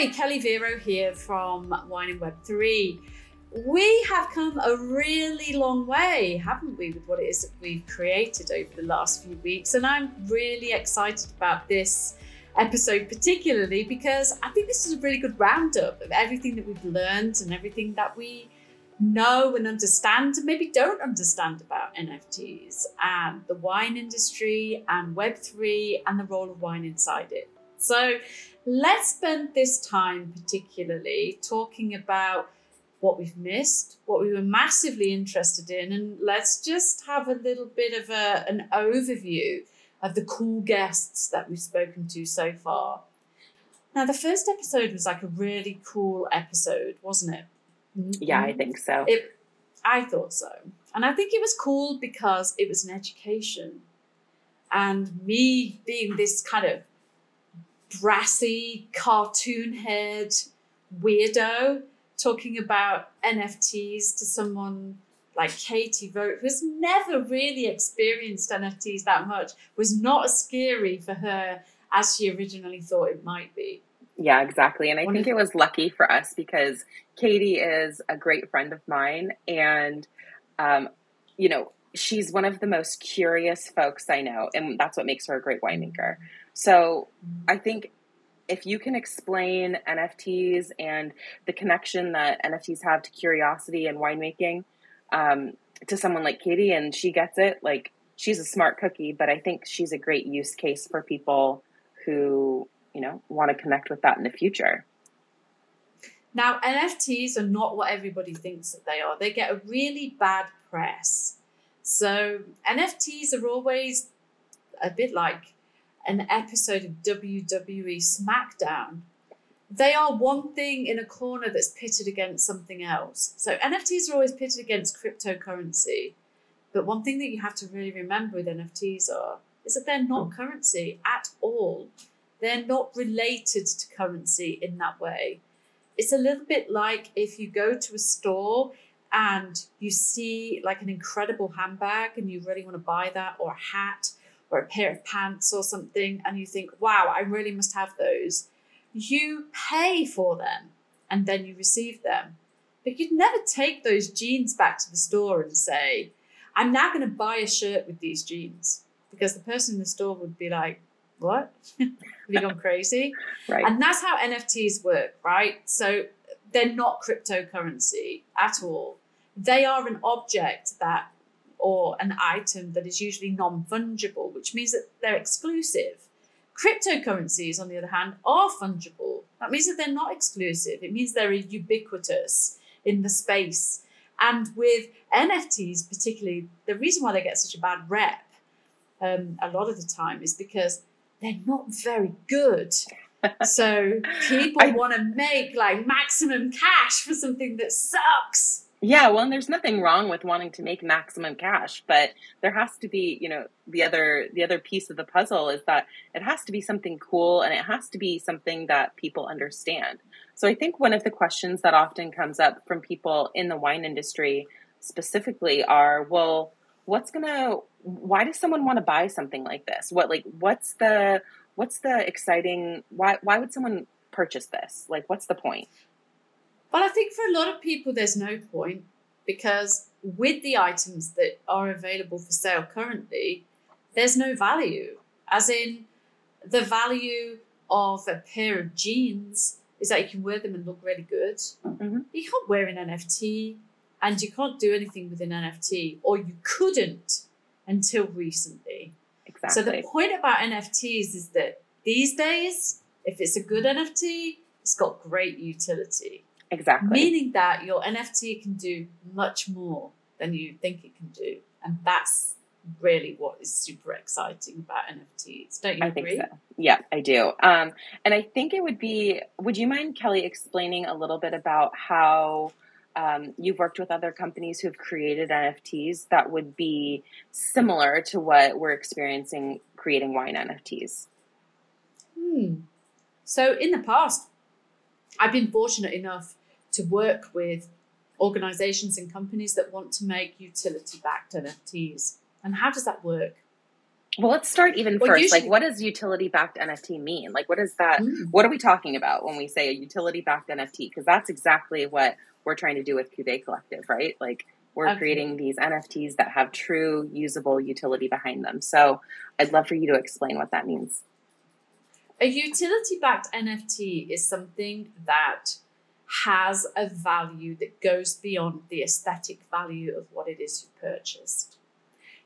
Hi, Kelly Vero here from Wine and Web 3. We have come a really long way, haven't we, with what it is that we've created over the last few weeks. And I'm really excited about this episode, particularly because I think this is a really good roundup of everything that we've learned and everything that we know and understand and maybe don't understand about NFTs and the wine industry and Web3 and the role of wine inside it. So let's spend this time particularly talking about what we've missed, what we were massively interested in, and let's just have a little bit of a, an overview of the cool guests that we've spoken to so far. Now, the first episode was like a really cool episode, wasn't it? Yeah, I mm-hmm. think so. It, I thought so. And I think it was cool because it was an education. And me being this kind of brassy, cartoon head weirdo talking about NFTs to someone like Katie Vogt, who's never really experienced NFTs that much, was not as scary for her as she originally thought it might be. Yeah, exactly. And I think it was lucky for us because Katie is a great friend of mine. And, um, you know, she's one of the most curious folks I know. And that's what makes her a great winemaker. So I think if you can explain NFTs and the connection that NFTs have to curiosity and winemaking um, to someone like Katie, and she gets it, like she's a smart cookie, but I think she's a great use case for people who you know want to connect with that in the future. Now, NFTs are not what everybody thinks that they are. They get a really bad press. So, NFTs are always a bit like an episode of WWE SmackDown. They are one thing in a corner that's pitted against something else. So, NFTs are always pitted against cryptocurrency. But one thing that you have to really remember with NFTs are is that they're not currency at all. They're not related to currency in that way. It's a little bit like if you go to a store and you see like an incredible handbag and you really want to buy that or a hat or a pair of pants or something and you think, wow, I really must have those. You pay for them and then you receive them. But you'd never take those jeans back to the store and say, I'm now going to buy a shirt with these jeans because the person in the store would be like, what? Have you gone crazy? right. And that's how NFTs work, right? So they're not cryptocurrency at all. They are an object that, or an item that is usually non fungible, which means that they're exclusive. Cryptocurrencies, on the other hand, are fungible. That means that they're not exclusive. It means they're ubiquitous in the space. And with NFTs, particularly, the reason why they get such a bad rep um, a lot of the time is because they're not very good. so people want to make like maximum cash for something that sucks. Yeah, well, and there's nothing wrong with wanting to make maximum cash, but there has to be, you know, the other the other piece of the puzzle is that it has to be something cool and it has to be something that people understand. So I think one of the questions that often comes up from people in the wine industry specifically are, well, what's going to why does someone want to buy something like this? What like what's the what's the exciting why why would someone purchase this? Like what's the point? Well, I think for a lot of people there's no point because with the items that are available for sale currently, there's no value. As in the value of a pair of jeans is that you can wear them and look really good. Mm-hmm. You can't wear an NFT and you can't do anything with an NFT, or you couldn't until recently. Exactly. So the point about NFTs is that these days, if it's a good NFT, it's got great utility. Exactly. Meaning that your NFT can do much more than you think it can do. And that's really what is super exciting about NFTs. Don't you I agree? think so. Yeah, I do. Um, and I think it would be, would you mind, Kelly, explaining a little bit about how um, you've worked with other companies who have created NFTs that would be similar to what we're experiencing creating wine NFTs? Hmm. So, in the past, I've been fortunate enough to work with organizations and companies that want to make utility backed NFTs. And how does that work? Well, let's start even well, first. Usually, like, what does utility backed NFT mean? Like, what is that? Mm. What are we talking about when we say a utility backed NFT? Because that's exactly what we're trying to do with Cuvée Collective, right? Like, we're okay. creating these NFTs that have true usable utility behind them. So, I'd love for you to explain what that means. A utility backed NFT is something that has a value that goes beyond the aesthetic value of what it is you purchased.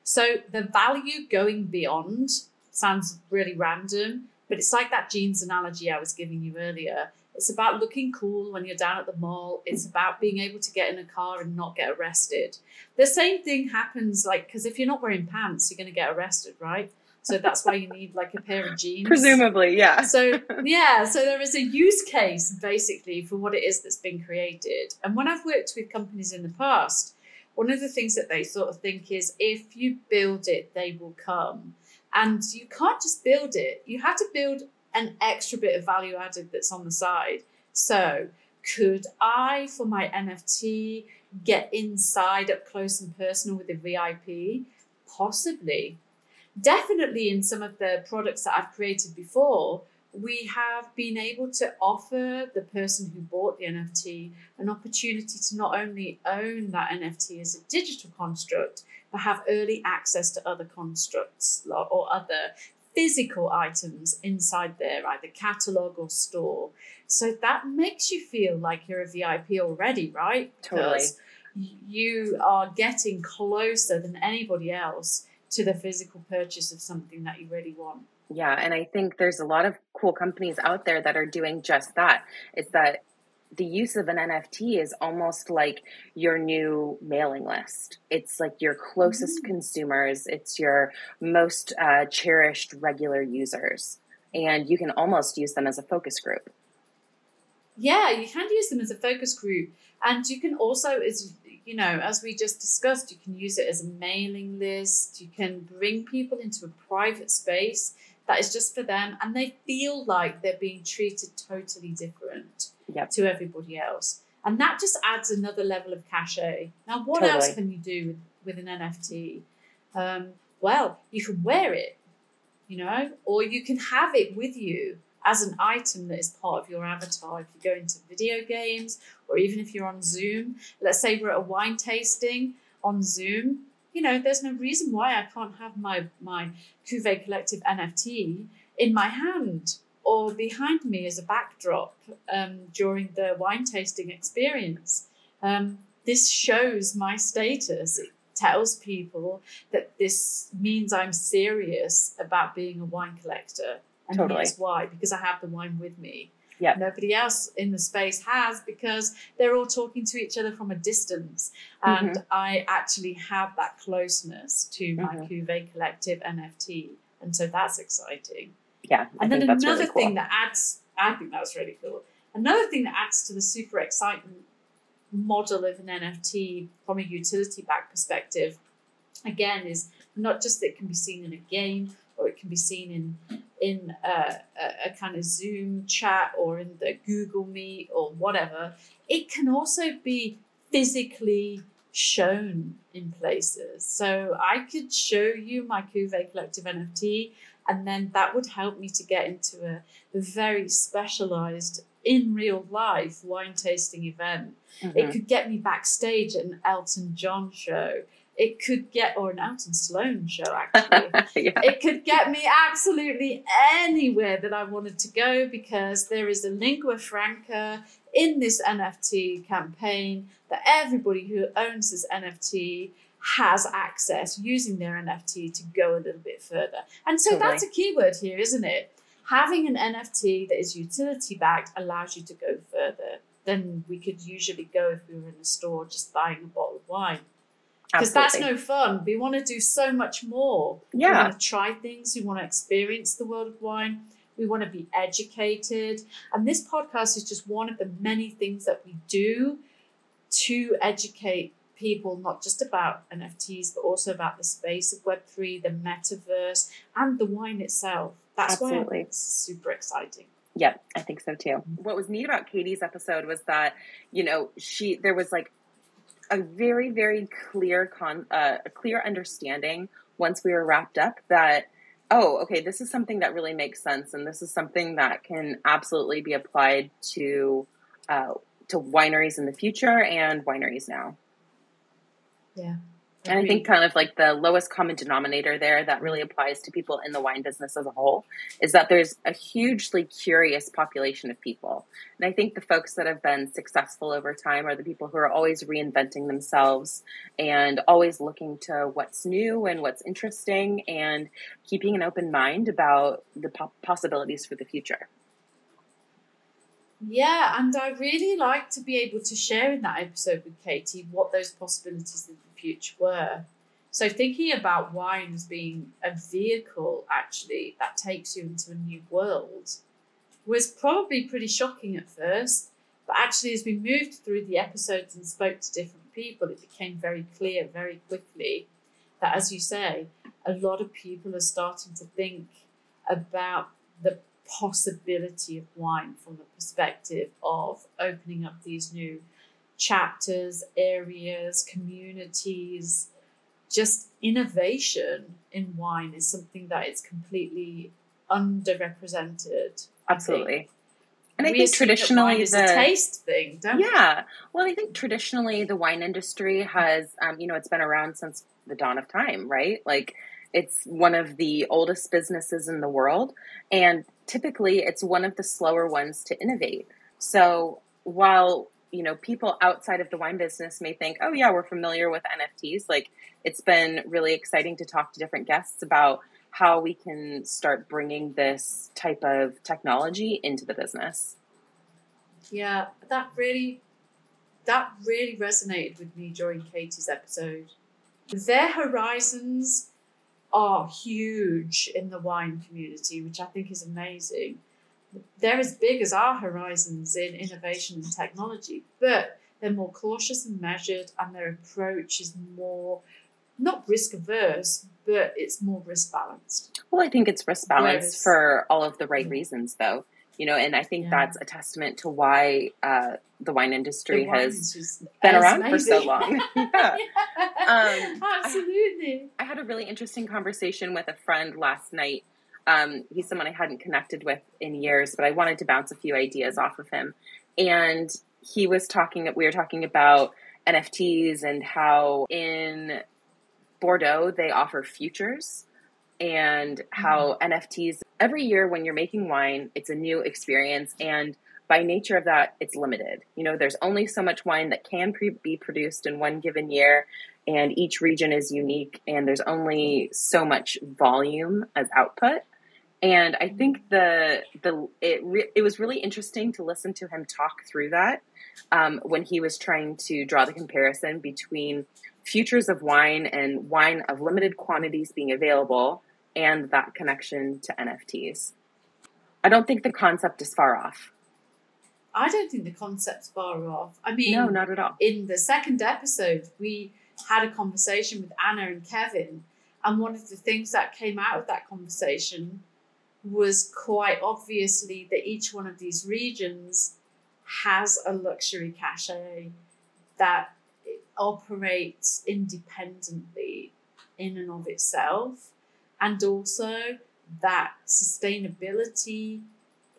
So the value going beyond sounds really random, but it's like that jeans analogy I was giving you earlier. It's about looking cool when you're down at the mall. It's about being able to get in a car and not get arrested. The same thing happens, like, because if you're not wearing pants, you're going to get arrested, right? So that's why you need like a pair of jeans. Presumably, yeah. So, yeah, so there is a use case basically for what it is that's been created. And when I've worked with companies in the past, one of the things that they sort of think is if you build it, they will come. And you can't just build it, you have to build an extra bit of value added that's on the side. So, could I, for my NFT, get inside up close and personal with a VIP? Possibly. Definitely in some of the products that I've created before, we have been able to offer the person who bought the NFT an opportunity to not only own that NFT as a digital construct, but have early access to other constructs or other physical items inside their either catalog or store. So that makes you feel like you're a VIP already, right? Totally. Because you are getting closer than anybody else to the physical purchase of something that you really want. Yeah, and I think there's a lot of cool companies out there that are doing just that. It's that the use of an NFT is almost like your new mailing list. It's like your closest mm-hmm. consumers, it's your most uh, cherished regular users, and you can almost use them as a focus group. Yeah, you can use them as a focus group, and you can also, as you know, as we just discussed, you can use it as a mailing list. You can bring people into a private space that is just for them and they feel like they're being treated totally different yep. to everybody else. And that just adds another level of cachet. Now, what totally. else can you do with, with an NFT? Um, well, you can wear it, you know, or you can have it with you as an item that is part of your avatar. If you go into video games, or even if you're on Zoom, let's say we're at a wine tasting on Zoom, you know, there's no reason why I can't have my my Cuvée Collective NFT in my hand or behind me as a backdrop um, during the wine tasting experience. Um, this shows my status. It tells people that this means I'm serious about being a wine collector. And totally. here's why because I have the wine with me. Yeah. Nobody else in the space has because they're all talking to each other from a distance. And mm-hmm. I actually have that closeness to my mm-hmm. Cuvée Collective NFT. And so that's exciting. Yeah. I and then another really cool. thing that adds, I think that's really cool. Another thing that adds to the super excitement model of an NFT from a utility back perspective, again, is not just that it can be seen in a game or it can be seen in in a, a, kind of Zoom chat or in the Google Meet or whatever. It can also be physically shown in places. So I could show you my Cuvée Collective NFT, and then that would help me to get into a, a very specialized in real life wine tasting event. Mm-hmm. It could get me backstage at an Elton John show it could get or an Elton Sloan show actually. yeah. It could get me absolutely anywhere that I wanted to go because there is a lingua franca in this NFT campaign that everybody who owns this NFT has access using their NFT to go a little bit further. And so totally. that's a keyword here, isn't it? Having an NFT that is utility backed allows you to go further than we could usually go if we were in a store just buying a bottle of wine because that's no fun. We want to do so much more. Yeah. We want to try things. We want to experience the world of wine. We want to be educated. And this podcast is just one of the many things that we do to educate people, not just about NFTs, but also about the space of Web3, the metaverse, and the wine itself. That's Absolutely. why it's super exciting. Yeah, I think so too. Mm-hmm. What was neat about Katie's episode was that, you know, she there was like a very very clear con uh, a clear understanding once we were wrapped up that oh, okay, this is something that really makes sense, and this is something that can absolutely be applied to uh, to wineries in the future and wineries now. Yeah. And I mm-hmm. think kind of like the lowest common denominator there that really applies to people in the wine business as a whole is that there's a hugely curious population of people. And I think the folks that have been successful over time are the people who are always reinventing themselves and always looking to what's new and what's interesting and keeping an open mind about the possibilities for the future. Yeah, and I really like to be able to share in that episode with Katie what those possibilities future were. So thinking about wine as being a vehicle actually that takes you into a new world was probably pretty shocking at first. But actually as we moved through the episodes and spoke to different people, it became very clear very quickly that as you say, a lot of people are starting to think about the possibility of wine from the perspective of opening up these new chapters, areas, communities. Just innovation in wine is something that is completely underrepresented. Absolutely. And I we think traditionally the taste thing, yeah. We? Well, I think traditionally the wine industry has, um, you know, it's been around since the dawn of time, right? Like it's one of the oldest businesses in the world, and typically it's one of the slower ones to innovate. So while you know people outside of the wine business may think, oh yeah, we're familiar with NFTs, like it's been really exciting to talk to different guests about how we can start bringing this type of technology into the business. Yeah, that really that really resonated with me during Katie's episode. Their horizons are huge in the wine community, which I think is amazing. They're as big as our horizons in innovation and technology, but they're more cautious and measured, and their approach is more not risk averse, but it's more risk balanced. Well, I think it's risk balanced for all of the right reasons, though. You know, and I think yeah. that's a testament to why uh, the wine industry the has been around amazing. for so long. yeah. Um, Absolutely. I, I, had a really interesting conversation with a friend last night. Um, he's someone I hadn't connected with in years, but I wanted to bounce a few ideas off of him. And he was talking, we were talking about NFTs and how in Bordeaux they offer futures and how mm-hmm. NFTs every year when you're making wine, it's a new experience and by nature of that, it's limited. You know, there's only so much wine that can pre- be produced in one given year, and each region is unique, and there's only so much volume as output. And I think the the it re- it was really interesting to listen to him talk through that um, when he was trying to draw the comparison between futures of wine and wine of limited quantities being available and that connection to NFTs. I don't think the concept is far off. I don't think the concept's far off. I mean, no, not at all. In the second episode, we had a conversation with Anna and Kevin, and one of the things that came out of that conversation was quite obviously that each one of these regions has a luxury cachet that operates independently in and of itself, and also that sustainability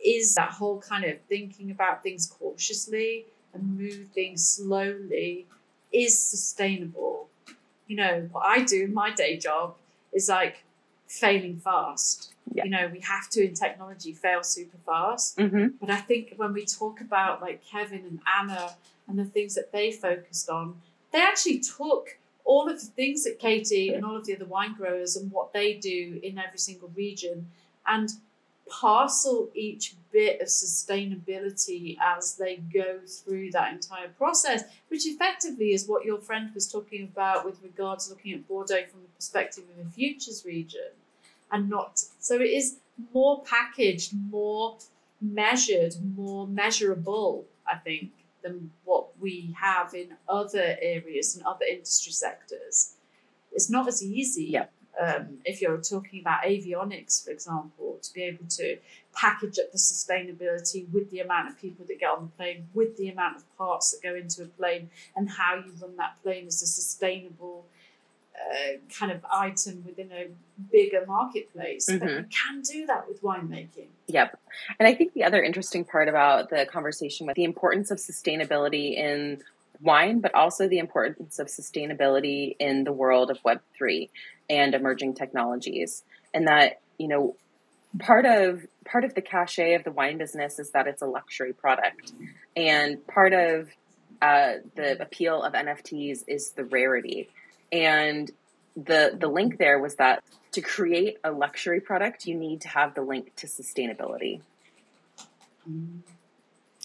is that whole kind of thinking about things cautiously and moving slowly is sustainable. You know, what I do in my day job is like failing fast. Yeah. You know, we have to in technology fail super fast. Mm-hmm. But I think when we talk about like Kevin and Anna and the things that they focused on, they actually took all of the things that Katie and all of the other wine growers and what they do in every single region and parcel each bit of sustainability as they go through that entire process, which effectively is what your friend was talking about with regards looking at Bordeaux from the perspective of a futures region and not so it is more packaged, more measured, more measurable, I think, than what we have in other areas and other industry sectors. It's not as easy. Yeah um, if you're talking about avionics, for example, to be able to package up the sustainability with the amount of people that get on the plane, with the amount of parts that go into a plane, and how you run that plane as a sustainable uh, kind of item within a bigger marketplace. But Mhm. you can do that with winemaking. Yep. And I think the other interesting part about the conversation with the importance of sustainability in wine, but also the importance of sustainability in the world of Web3 and emerging technologies. And that, you know, part of part of the cachet of the wine business is that it's a luxury product. And part of uh, the appeal of NFTs is the rarity. And the the link there was that to create a luxury product, you need to have the link to sustainability.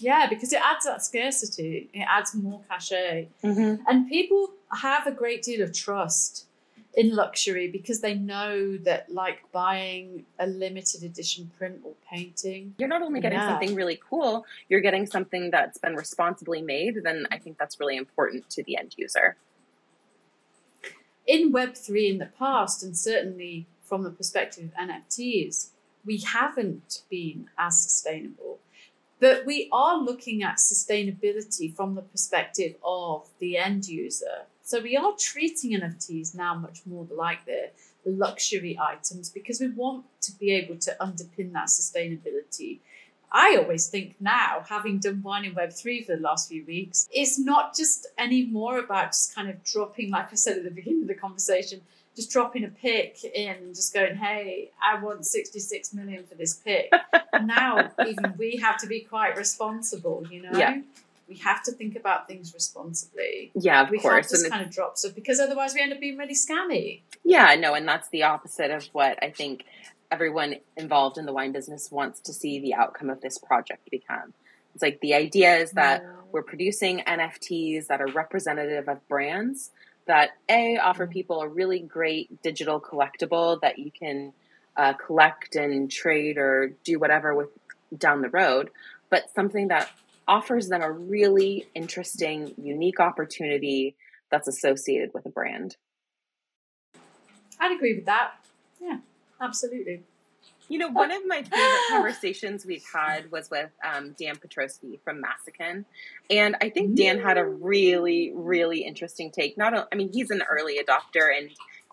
Yeah, because it adds that scarcity. It adds more cachet. Mm-hmm. And people have a great deal of trust in luxury because they know that, like buying a limited edition print or painting, You're not only getting Yeah. something really cool, you're getting something that's been responsibly made. Then I think that's really important to the end user. in Web3 in the past, and certainly from the perspective of NFTs, we haven't been as sustainable. But we are looking at sustainability from the perspective of the end user. So we are treating NFTs now much more like they're luxury items because we want to be able to underpin that sustainability. I always think now, having done wine in Web3 for the last few weeks, it's not just any more about just kind of dropping, like I said at the beginning of the conversation, just dropping a pick in just going, hey, I want 66 million for this pick. now, even we have to be quite responsible, you know? Yeah. We have to think about things responsibly. Yeah, of we course. just And kind of drop stuff because otherwise we end up being really scammy. Yeah, no, and that's the opposite of what I think everyone involved in the wine business wants to see the outcome of this project become. It's like the idea is that we're producing NFTs that are representative of brands that A, offer Mhm. people a really great digital collectible that you can uh, collect and trade or do whatever with down the road, but something that offers them a really interesting, unique opportunity that's associated with a brand. I'd agree with that. Yeah, absolutely. You know, one of my favorite conversations we've had was with um, Dan Petroski from Massican. And I think Dan had a really, really interesting take. Not, o- I mean, he's an early adopter and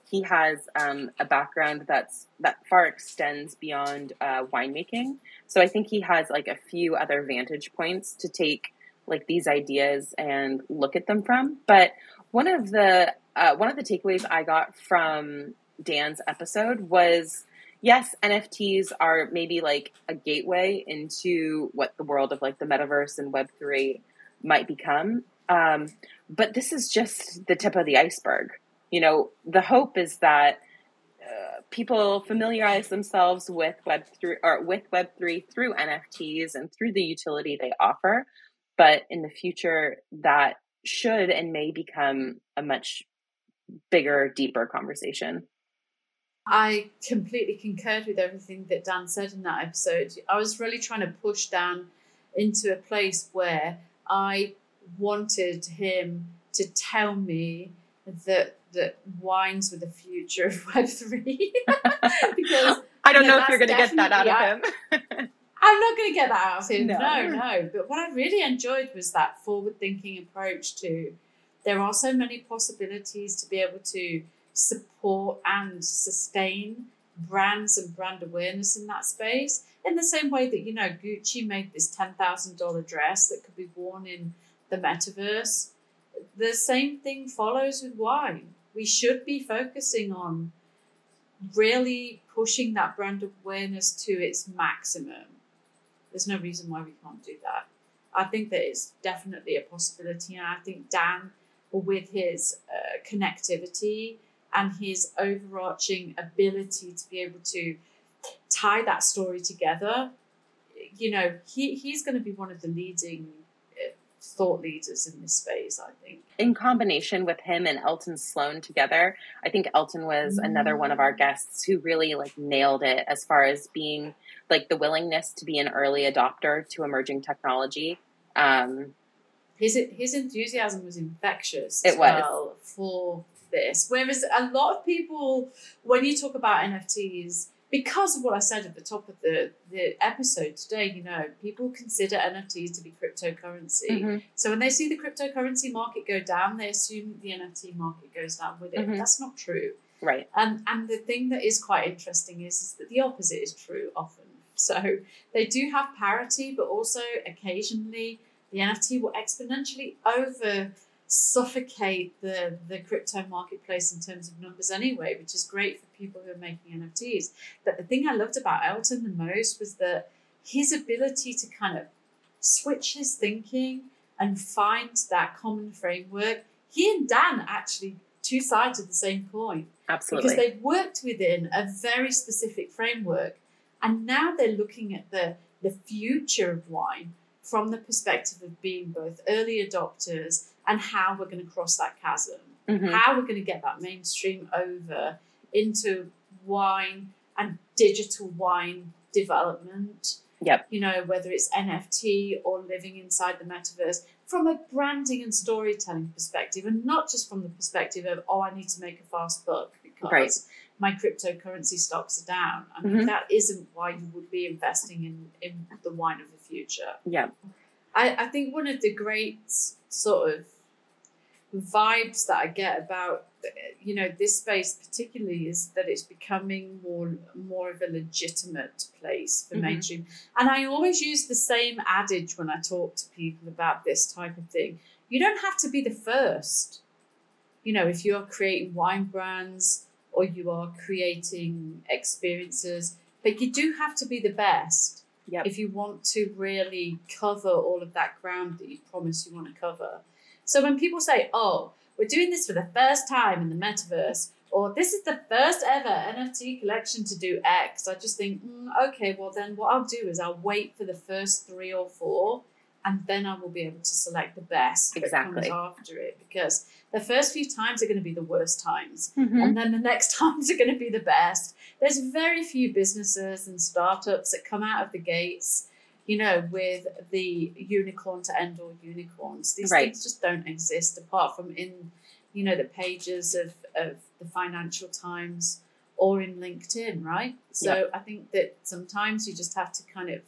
he has um, a background that's that far extends beyond uh, winemaking. So I think he has like a few other vantage points to take like these ideas and look at them from. But one of the uh, one of the takeaways I got from Dan's episode was yes, NFTs are maybe like a gateway into what the world of like the metaverse and Web three might become. Um, but this is just the tip of the iceberg. You know, the hope is that uh, people familiarize themselves with Web three or with Web three through NFTs and through the utility they offer. But in the future, that should and may become a much bigger, deeper conversation. I completely concurred with everything that Dan said in that episode. I was really trying to push Dan into a place where I wanted him to tell me that that wines were the future of Web three because I don't No, know if you're going to get that out of him. I'm not going to get that out of him. No. No. no, But what I really enjoyed was that forward thinking approach to there are so many possibilities to be able to support and sustain brands and brand awareness in that space. In the same way that, you know, Gucci made this $10,000 dress that could be worn in the metaverse. The same thing follows with wine. We should be focusing on really pushing that brand awareness to its maximum. There's no reason why we can't do that. I think that it's definitely a possibility, and I think Dan, with his uh, connectivity and his overarching ability to be able to tie that story together, you know, he, he's going to be one of the leading uh, thought leaders in this space, I think. in combination with him and Elton Sloan together, I think Elton was another one of our guests who really like nailed it as far as being like the willingness to be an early adopter to emerging technology. Um, his his enthusiasm was infectious It as was. well for this. Whereas a lot of people, when you talk about NFTs, because of what I said at the top of the, the episode today, you know, people consider NFTs to be cryptocurrency. Mm-hmm. So when they see the cryptocurrency market go down, they assume the NFT market goes down with it. Mhm. That's not true. Right. And and the thing that is quite interesting is, is that the opposite is true often. So they do have parity, but also occasionally the NFT will exponentially over suffocate the the crypto marketplace in terms of numbers anyway, which is great for people who are making NFTs. But the thing I loved about Elton the most was that his ability to kind of switch his thinking and find that common framework. He and Dan actually two sides of the same coin Absolutely. because they've worked within a very specific framework and now they're looking at the the future of wine from the perspective of being both early adopters and how we're going to cross that chasm Mhm. how we're going to get that mainstream over into wine and digital wine development Yep. you know whether it's nft or living inside the metaverse from a branding and storytelling perspective and not just from the perspective of oh i need to make a fast buck because Right. my cryptocurrency stocks are down i mean Mhm. that isn't why you would be investing in, in the wine of the future Yep. I, I think one of the great sort of vibes that I get about you know this space particularly is that it's becoming more more of a legitimate place for Mhm. mainstream and I always use the same adage when I talk to people about this type of thing you don't have to be the first you know if you're creating wine brands or you are creating experiences but you do have to be the best Yep. if you want to really cover all of that ground that you promise you want to cover. So when people say, oh, we're doing this for the first time in the metaverse, or this is the first ever NFT collection to do X, I just think, mm, okay, well, then what I'll do is I'll wait for the first three or four, and then I will be able to select the best that Exactly. comes after it. Because the first few times are going to be the worst times Mhm. and then the next times are going to be the best. There's very few businesses and startups that come out of the gates, you know, with the unicorn to end all unicorns. These Right. things just don't exist apart from in, you know, the pages of, of the Financial Times or in LinkedIn, right? So I think that sometimes you just have to kind of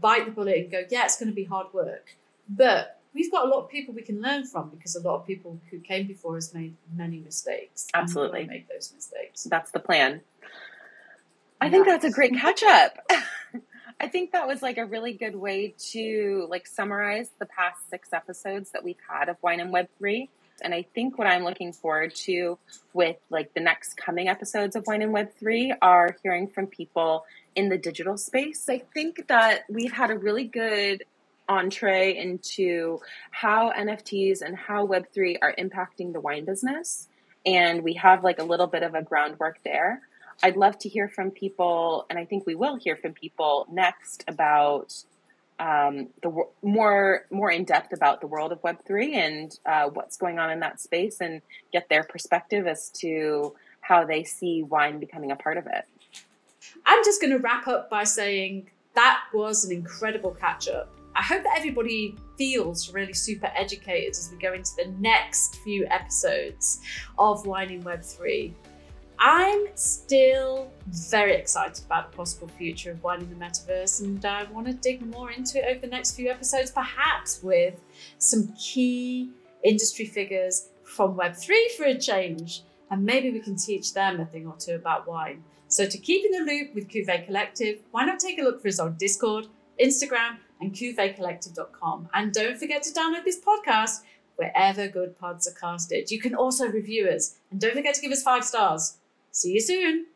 bite the bullet and go, yeah, it's going to be hard work. But we've got a lot of people we can learn from because a lot of people who came before us made many mistakes. Absolutely. make those mistakes. That's the plan. I think that's a great catch up. I think that was like a really good way to like summarize the past six episodes that we've had of Wine and Web 3. And I think what I'm looking forward to with like the next coming episodes of Wine and Web 3 are hearing from people in the digital space. I think that we've had a really good entree into how NFTs and how Web3 are impacting the wine business. And we have like a little bit of a groundwork there. I'd love to hear from people, and I think we will hear from people next about um, the more more in depth about the world of Web three and uh, what's going on in that space, and get their perspective as to how they see wine becoming a part of it. I'm just going to wrap up by saying that was an incredible catch up. I hope that everybody feels really super educated as we go into the next few episodes of Wine in Web 3. I'm still very excited about the possible future of wine in the metaverse, and I want to dig more into it over the next few episodes, perhaps with some key industry figures from Web3 for a change, and maybe we can teach them a thing or two about wine. So, to keep in the loop with Cuvée Collective, why not take a look for us on Discord, Instagram, and cuveecollective.com. And don't forget to download this podcast wherever good pods are casted. You can also review us, and don't forget to give us five stars. See you soon.